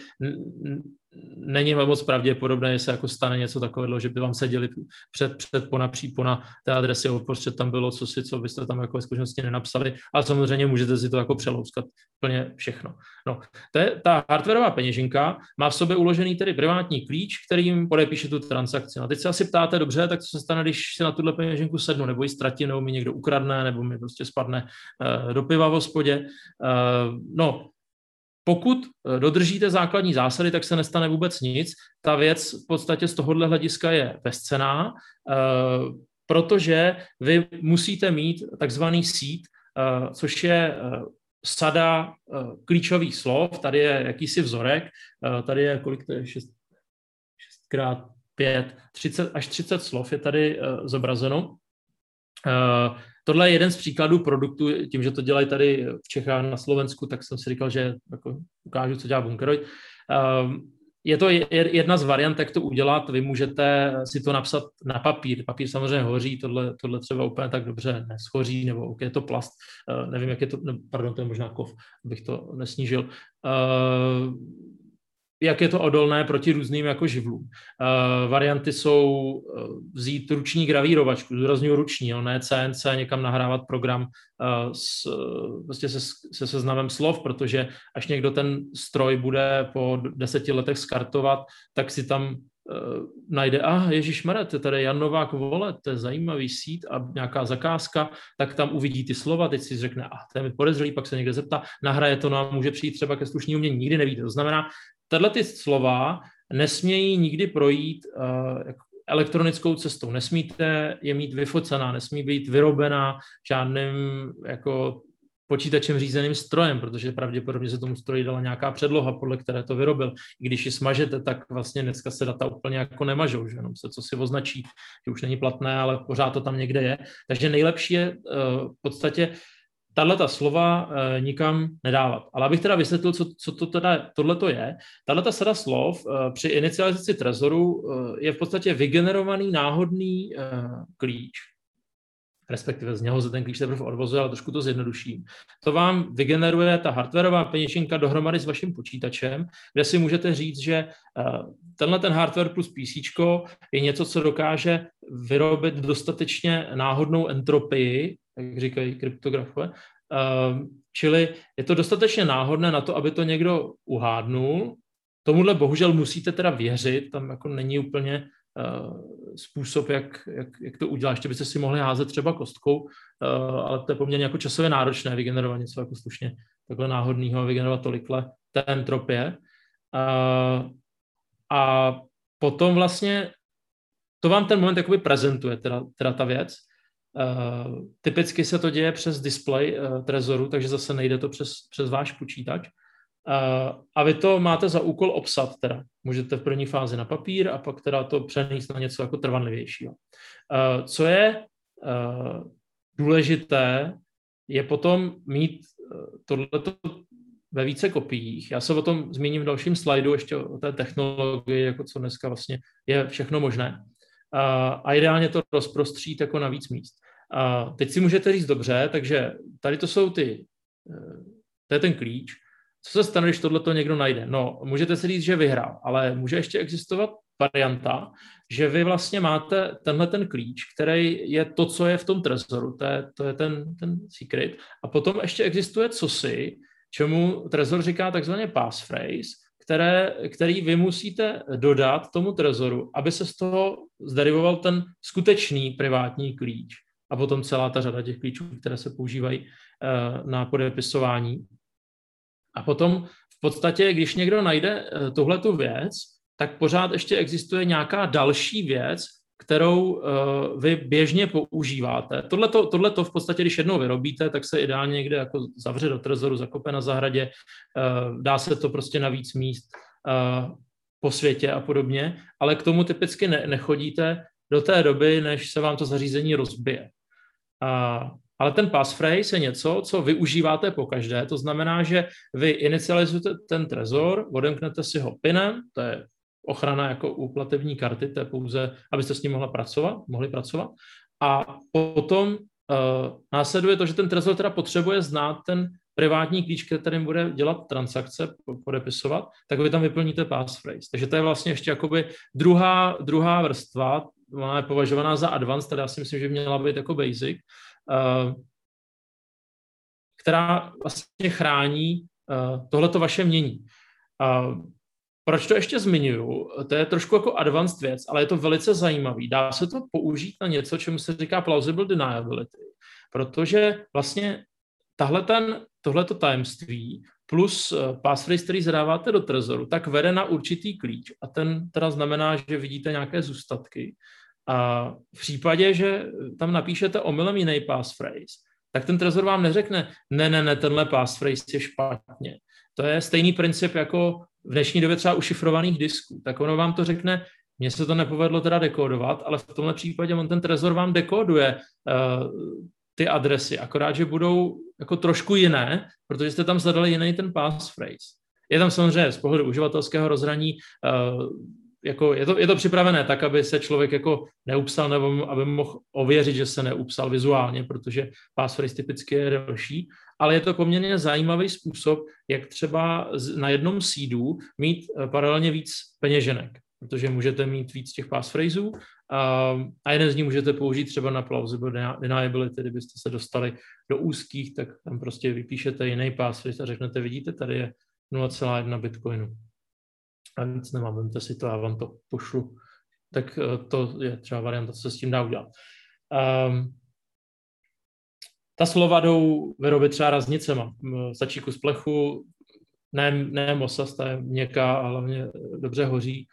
není moc pravděpodobné, že se jako stane něco takového, že by vám seděli před, před pona, přípona té adresy, uprostřed tam bylo co si, co byste tam jako ve skutečnosti nenapsali, ale samozřejmě můžete si to jako přelouskat úplně všechno. No, to je, ta hardwareová peněženka má v sobě uložený tedy privátní klíč, kterým podepíše tu transakci. No, teď se asi ptáte, dobře, tak co se stane, když si na tuhle peněženku sednu, nebo ji ztratím, nebo mi někdo ukradne, nebo mi prostě spadne uh, do piva v hospodě. Uh, no, pokud eh, dodržíte základní zásady, tak se nestane vůbec nic. Ta věc v podstatě z tohohle hlediska je bezcená, eh, protože vy musíte mít takzvaný seed, eh, což je sada klíčových slov. Tady je jakýsi vzorek, tady je kolik to je, 6, 6 krát 5, 30 až 30 slov je tady zobrazeno. Tohle je jeden z příkladů produktu, tím, že to dělají tady v Čechách na Slovensku, tak jsem si říkal, že jako ukážu, co dělá Bunkeroid. Um, je to jedna z variant, jak to udělat. Vy můžete si to napsat na papír. Papír samozřejmě hoří, tohle, tohle třeba úplně tak dobře neschoří, nebo je to plast. Uh, nevím, jak je to, pardon, to je možná kov, abych to nesnížil. Uh, jak je to odolné proti různým jako živlům. Uh, varianty jsou uh, vzít ruční gravírovačku, zdůraznuju ruční, jo, ne CNC, někam nahrávat program uh, s, prostě se, se seznamem slov, protože až někdo ten stroj bude po deseti letech skartovat, tak si tam najde, a ah, Ježíš je tady Jan Novák vole, to je zajímavý sít a nějaká zakázka, tak tam uvidí ty slova, teď si řekne, a ah, to je mi podezřelý, pak se někde zeptá, nahraje to, a může přijít třeba ke slušní umění, nikdy nevíte. To znamená, Tahle ty slova nesmějí nikdy projít uh, elektronickou cestou. Nesmíte je mít vyfocená, nesmí být vyrobená žádným jako počítačem řízeným strojem, protože pravděpodobně se tomu stroji dala nějaká předloha, podle které to vyrobil. I když ji smažete, tak vlastně dneska se data úplně jako nemažou, že jenom se co si označí, že už není platné, ale pořád to tam někde je. Takže nejlepší je uh, v podstatě tahle ta slova e, nikam nedávat. Ale abych teda vysvětlil, co, co to teda tohle to je, tahle ta sada slov e, při inicializaci trezoru e, je v podstatě vygenerovaný náhodný e, klíč, respektive z něho se ten klíč teprve odvozuje, ale trošku to zjednoduším. To vám vygeneruje ta hardwareová peněženka dohromady s vaším počítačem, kde si můžete říct, že tenhle ten hardware plus PC je něco, co dokáže vyrobit dostatečně náhodnou entropii jak říkají kryptografové. Uh, čili je to dostatečně náhodné na to, aby to někdo uhádnul. Tomuhle bohužel musíte teda věřit, tam jako není úplně uh, způsob, jak, jak, jak to udělat. Ještě byste si mohli házet třeba kostkou, uh, ale to je poměrně jako časově náročné vygenerovat něco jako slušně takhle náhodného, vygenerovat tolikle té entropie. Uh, a potom vlastně to vám ten moment jakoby prezentuje, teda, teda ta věc. Uh, typicky se to děje přes display uh, Trezoru, takže zase nejde to přes, přes váš počítač. Uh, a vy to máte za úkol obsat teda. Můžete v první fázi na papír a pak teda to přenést na něco jako trvanlivějšího. Uh, co je uh, důležité, je potom mít tohleto ve více kopiích. Já se o tom zmíním v dalším slajdu, ještě o té technologii, jako co dneska vlastně je všechno možné a ideálně to rozprostřít jako na víc míst. A teď si můžete říct dobře, takže tady to jsou ty, eh, to je ten klíč. Co se stane, když tohle to někdo najde? No, můžete si říct, že vyhrál, ale může ještě existovat varianta, že vy vlastně máte tenhle ten klíč, který je to, co je v tom trezoru, to je, to je ten, ten secret. A potom ještě existuje cosi, čemu trezor říká takzvaně passphrase, které, který vy musíte dodat tomu trezoru, aby se z toho zderivoval ten skutečný privátní klíč a potom celá ta řada těch klíčů, které se používají eh, na podepisování. A potom v podstatě, když někdo najde eh, tuhletu věc, tak pořád ještě existuje nějaká další věc, kterou uh, vy běžně používáte. Tohle to v podstatě, když jednou vyrobíte, tak se ideálně někde jako zavře do trezoru, zakope na zahradě, uh, dá se to prostě na víc míst uh, po světě a podobně, ale k tomu typicky ne, nechodíte do té doby, než se vám to zařízení rozbije. Uh, ale ten passphrase je něco, co využíváte po každé, to znamená, že vy inicializujete ten trezor, odemknete si ho pinem, to je ochrana jako u platební karty, to je pouze, abyste s ním mohla pracovat, mohli pracovat. A potom uh, následuje to, že ten trezor teda potřebuje znát ten privátní klíč, kterým bude dělat transakce, podepisovat, tak vy tam vyplníte passphrase. Takže to je vlastně ještě jakoby druhá, druhá vrstva, ona je považovaná za advanced, tady já si myslím, že měla být jako basic, uh, která vlastně chrání uh, tohleto vaše mění. Uh, proč to ještě zmiňuju? To je trošku jako advanced věc, ale je to velice zajímavý. Dá se to použít na něco, čemu se říká plausible deniability, protože vlastně tahle ten, tohleto tajemství plus eh, passphrase, který zadáváte do trezoru, tak vede na určitý klíč a ten teda znamená, že vidíte nějaké zůstatky. A v případě, že tam napíšete omylem jiný passphrase, tak ten trezor vám neřekne, ne, ne, ne, tenhle passphrase je špatně. To je stejný princip jako v dnešní době třeba u šifrovaných disků, tak ono vám to řekne, mně se to nepovedlo teda dekodovat, ale v tomhle případě on ten trezor vám dekoduje uh, ty adresy, akorát, že budou jako trošku jiné, protože jste tam zadali jiný ten passphrase. Je tam samozřejmě z pohledu uživatelského rozhraní uh, jako je, to, je to připravené tak, aby se člověk jako neupsal nebo aby mohl ověřit, že se neupsal vizuálně, protože passphrase typicky je delší, ale je to poměrně zajímavý způsob, jak třeba na jednom seedu mít eh, paralelně víc peněženek, protože můžete mít víc těch passphraseů a, a jeden z nich můžete použít třeba na plausible deniability, kdybyste se dostali do úzkých, tak tam prostě vypíšete jiný passphrase a řeknete, vidíte, tady je 0,1 bitcoinu. A nic nemám, vemte si to, já vám to pošlu. Tak eh, to je třeba varianta, co se s tím dá udělat. Um, ta slova jdou vyrobit třeba raznicema. Stačí kus plechu, ne, ne mosas, ta je měkká a hlavně dobře hoří,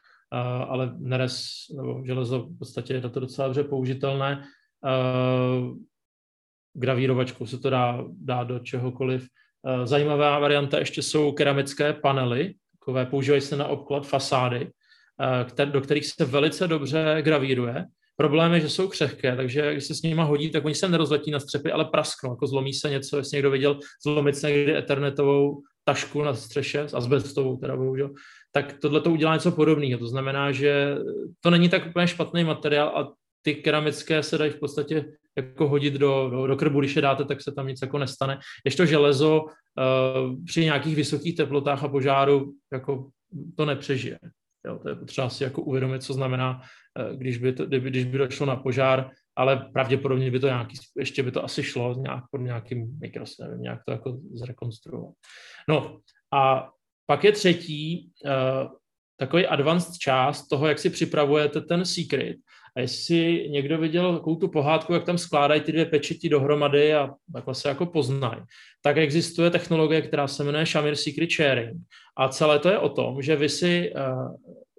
ale neres nebo železo v podstatě je to docela dobře použitelné. Gravírovačkou se to dá, dá do čehokoliv. Zajímavá varianta ještě jsou keramické panely, takové používají se na obklad fasády, do kterých se velice dobře gravíruje Problém je, že jsou křehké, takže když se s nimi hodí, tak oni se nerozletí na střepy, ale prasknou, jako zlomí se něco, jestli někdo viděl zlomit se někdy ethernetovou tašku na střeše, s asbestovou teda bohužel, tak tohle to udělá něco podobného. To znamená, že to není tak úplně špatný materiál a ty keramické se dají v podstatě jako hodit do, do, do krbu, když je dáte, tak se tam nic jako nestane. Ještě to železo uh, při nějakých vysokých teplotách a požáru jako to nepřežije. Jo, to je potřeba si jako uvědomit, co znamená, eh, když by, to, když by došlo na požár, ale pravděpodobně by to nějaký, ještě by to asi šlo nějak pod nějakým mikros, nevím, nějak to jako zrekonstruovat. No a pak je třetí, uh, takový advanced část toho, jak si připravujete ten secret. A jestli někdo viděl takovou tu pohádku, jak tam skládají ty dvě pečeti dohromady a takhle se jako poznají, tak existuje technologie, která se jmenuje Shamir Secret Sharing. A celé to je o tom, že vy si, eh,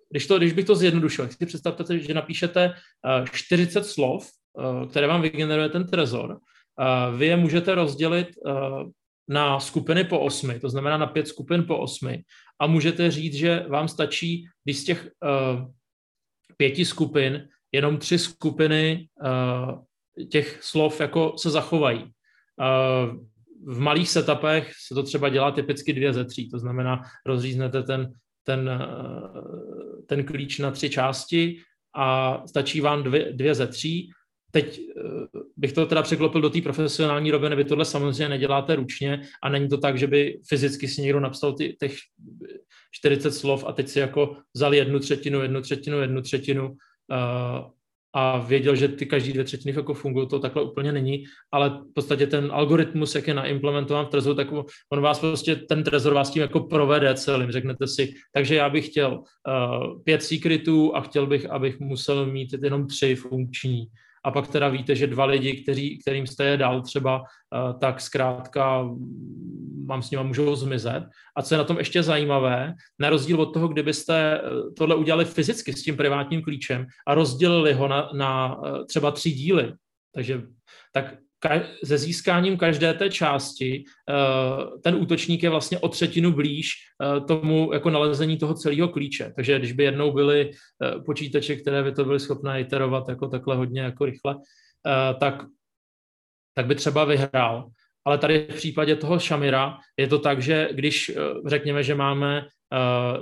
když, to, když bych to zjednodušil, si představte, že napíšete 40 eh, slov, eh, které vám vygeneruje ten trezor, vy je můžete rozdělit na skupiny po osmi, to znamená na pět skupin po osmi a můžete říct, že vám stačí, když z těch pěti skupin jenom tři skupiny těch slov jako se zachovají. V malých setupech se to třeba dělá typicky dvě ze tří, to znamená rozříznete ten, ten, eh, ten klíč na tři části a stačí vám dvě, dvě ze tří. Teď eh, bych to teda překlopil do té profesionální roviny, vy tohle samozřejmě neděláte ručně a není to tak, že by fyzicky si někdo napsal ty, těch 40 slov a teď si jako vzal jednu třetinu, jednu třetinu, jednu třetinu a věděl, že ty každý dvě třetiny jako fungují, to takhle úplně není, ale v podstatě ten algoritmus, jak je naimplementován v Trezoru, tak on vás prostě, ten Trezor vás tím jako provede celým, řeknete si, takže já bych chtěl uh, pět secretů a chtěl bych, abych musel mít jenom tři funkční a pak teda víte, že dva lidi, kteří, kterým jste je dal třeba, eh, tak zkrátka mám s nimi můžou zmizet. A co je na tom ještě zajímavé, na rozdíl od toho, kdybyste eh, tohle udělali fyzicky s tím privátním klíčem a rozdělili ho na, na eh, třeba tři díly, takže tak se získáním každé té části eh, ten útočník je vlastně o třetinu blíž eh, tomu jako nalezení toho celého klíče. Takže když by jednou byly eh, počítače, které by to byly schopné iterovat jako takhle hodně jako rychle, tak, tak by třeba vyhrál. Ale tady v případě toho Šamira je to tak, že když řekněme, že máme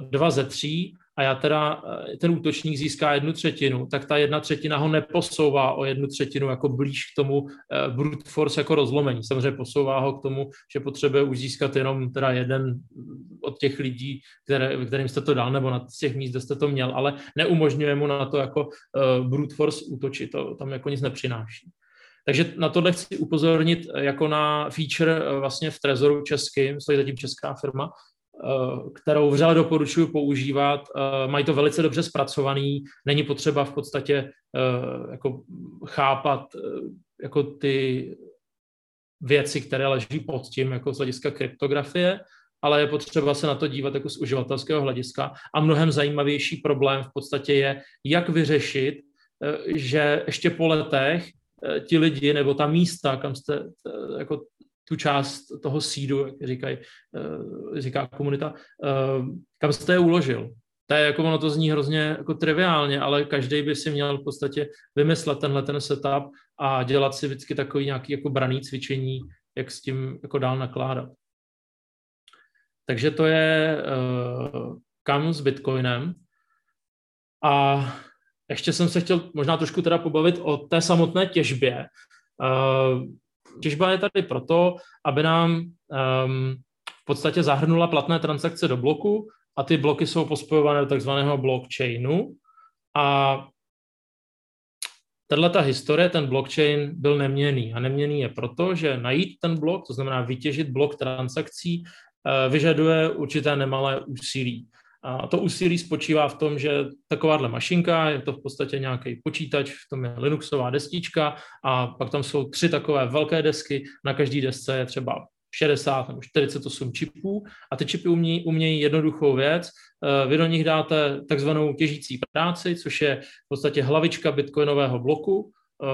dva ze tří a já teda eh, ten útočník získá jednu třetinu, tak ta jedna třetina ho neposouvá o jednu třetinu jako blíž k tomu uh, brute force jako rozlomení. Samozřejmě posouvá ho k tomu, že potřebuje už získat jenom teda jeden od těch lidí, které, kterým jste to dal, nebo na těch míst, kde jste to měl, ale neumožňuje mu na to jako uh, brute force útočit, to tam jako nic nepřináší. Takže na tohle chci upozornit jako na feature vlastně v Trezoru českým, stojí zatím česká firma, Eh, kterou vřele doporučuji používat. Eh, mají to velice dobře zpracovaný, není potřeba v podstatě eh, jako chápat jako ty věci, které leží pod tím, jako z hlediska kryptografie, ale je potřeba se na to dívat jako z uživatelského hlediska. A mnohem zajímavější problém v podstatě je, jak vyřešit, že ještě po letech ti lidi nebo ta místa, kam jste jako tu část toho sídu, jak říkají, eh, říká komunita, eh, kam jste je uložil. To je jako ono to zní hrozně jako triviálně, ale každý by si měl v podstatě vymyslet tenhle ten setup a dělat si vždycky takový nějaký jako braný cvičení, jak s tím jako dál nakládat. Takže to je uh, kam s Bitcoinem. A ještě jsem se chtěl možná trošku teda pobavit o té samotné těžbě. Uh, Těžba je tady proto, aby nám um, v podstatě zahrnula platné transakce do bloku a ty bloky jsou pospojované do takzvaného blockchainu a tato historie, ten blockchain byl neměný. A neměný je proto, že najít ten blok, to znamená vytěžit blok transakcí, eh, vyžaduje určité nemalé úsilí. A to úsilí spočívá v tom, že takováhle mašinka, je to v podstatě nějaký počítač, v tom je Linuxová destička a pak tam jsou tři takové velké desky, na každé desce je třeba 60 nebo 48 čipů a ty čipy umějí, umějí jednoduchou věc. Eh, vy do nich dáte takzvanou těžící práci, což je v podstatě hlavička bitcoinového bloku, eh,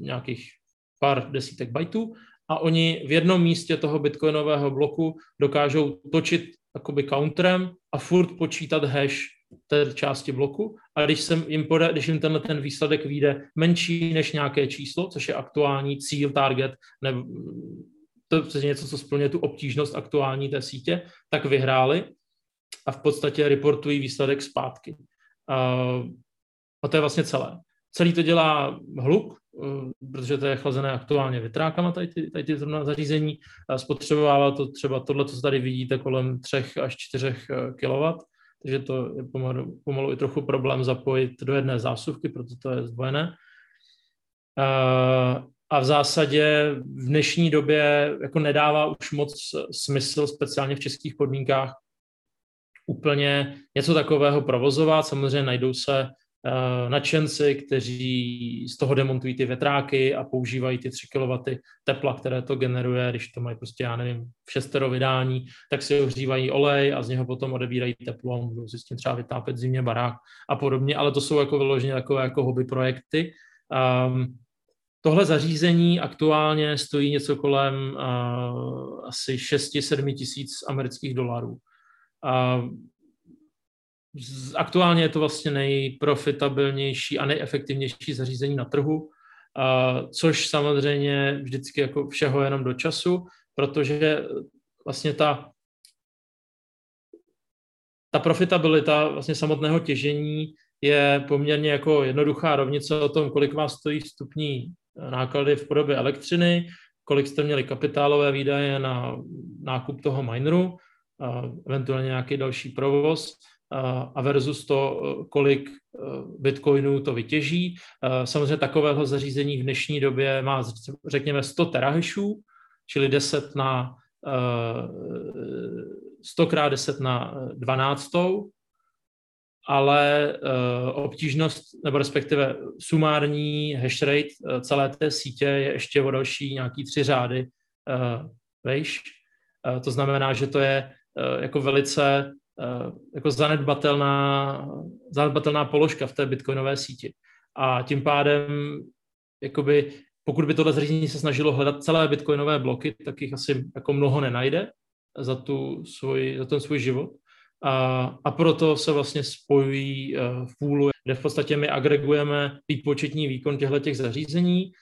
nějakých pár desítek bajtů a oni v jednom místě toho bitcoinového bloku dokážou točit jakoby counterem a furt počítat hash té části bloku a když, jsem jim poda, když jim tenhle ten výsledek vyjde menší než nějaké číslo, což je aktuální cíl, target, ne, to je něco, co splňuje tu obtížnost aktuální té sítě, tak vyhráli a v podstatě reportují výsledek zpátky. A to je vlastně celé. Celý to dělá hluk, protože to je chlazené aktuálně větrákama, tady ty, tady ty zařízení. Spotřebovává to třeba tohle, co tady vidíte, kolem 3 až 4 eh, kW, takže to je pomalu, pomalu i trochu problém zapojit do jedné zásuvky, proto to je zdvojené. Eh, a v zásadě v dnešní době jako nedává už moc smysl, speciálně v českých podmínkách, úplně něco takového provozovat. Samozřejmě najdou se nadšenci, kteří z toho demontují ty větráky a používají ty 3 kW tepla, které to generuje, když to mají prostě, já nevím, v šestero vydání, tak si ohřívají olej a z něho potom odebírají teplo a můžou si s tím třeba vytápět zimě barák a podobně, ale to jsou jako vyloženě takové jako hobby projekty. Um, Tohle zařízení aktuálně stojí něco kolem uh, asi 6-7 tisíc amerických dolarů. Uh, Aktuálně je to vlastně nejprofitabilnější a nejefektivnější zařízení na trhu, což samozřejmě vždycky jako všeho jenom do času, protože vlastně ta, ta profitabilita vlastně samotného těžení je poměrně jako jednoduchá rovnice o tom, kolik vás stojí vstupní náklady v podobě elektřiny, kolik jste měli kapitálové výdaje na nákup toho mineru, eventuálně nějaký další provoz a versus to, kolik bitcoinů to vytěží. Samozřejmě takového zařízení v dnešní době má, řekněme, 100 terahešů, čili 10 na 100 krát 10 na 12, ale obtížnost, nebo respektive sumární hash rate celé té sítě je ještě o další nějaký tři řády vejš. To znamená, že to je jako velice jako zanedbatelná, zanedbatelná položka v té bitcoinové síti. A tím pádem, jakoby, pokud by tohle zařízení se snažilo hledat celé bitcoinové bloky, tak jich asi jako mnoho nenajde za, tu svůj, za ten svůj život. A, a proto se vlastně spojují v půlu, kde v podstatě my agregujeme výpočetní výkon těchto těch zařízení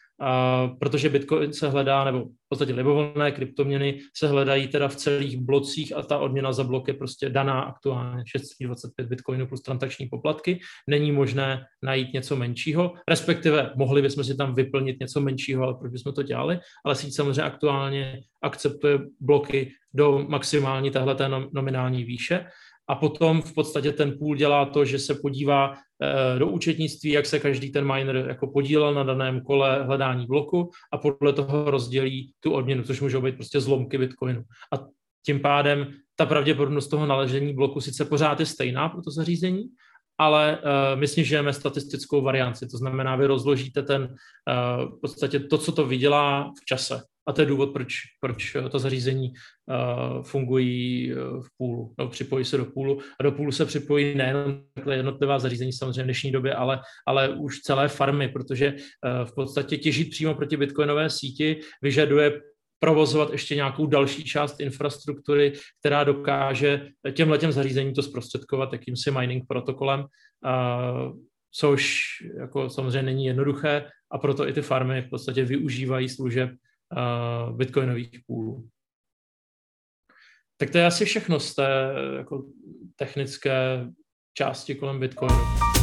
protože Bitcoin se hledá, nebo v podstatě libovolné kryptoměny se hledají teda v celých blocích a ta odměna za blok je prostě daná aktuálně 625 Bitcoinů plus transakční poplatky. Není možné najít něco menšího, respektive mohli bychom si tam vyplnit něco menšího, ale proč bychom to dělali, ale síť samozřejmě aktuálně akceptuje bloky do maximální téhleté nominální výše a potom v podstatě ten půl dělá to, že se podívá eh, do účetnictví, jak se každý ten miner jako podílel na daném kole hledání bloku a podle toho rozdělí tu odměnu, což můžou být prostě zlomky Bitcoinu. A tím pádem ta pravděpodobnost toho naležení bloku sice pořád je stejná pro to zařízení, ale uh, my snižujeme statistickou varianci. To znamená, vy rozložíte ten, uh, v podstatě to, co to vydělá v čase. A to je důvod, proč, proč to zařízení uh, fungují v půlu, no, připojí se do půlu. A do půlu se připojí nejenom takhle jednotlivá zařízení samozřejmě v dnešní době, ale, ale už celé farmy, protože uh, v podstatě těžit přímo proti bitcoinové síti vyžaduje provozovat ještě nějakou další část infrastruktury, která dokáže těmhle těm zařízením to zprostředkovat jakýmsi mining protokolem, což jako samozřejmě není jednoduché a proto i ty farmy v podstatě využívají služeb bitcoinových půlů. Tak to je asi všechno z té jako technické části kolem Bitcoinu.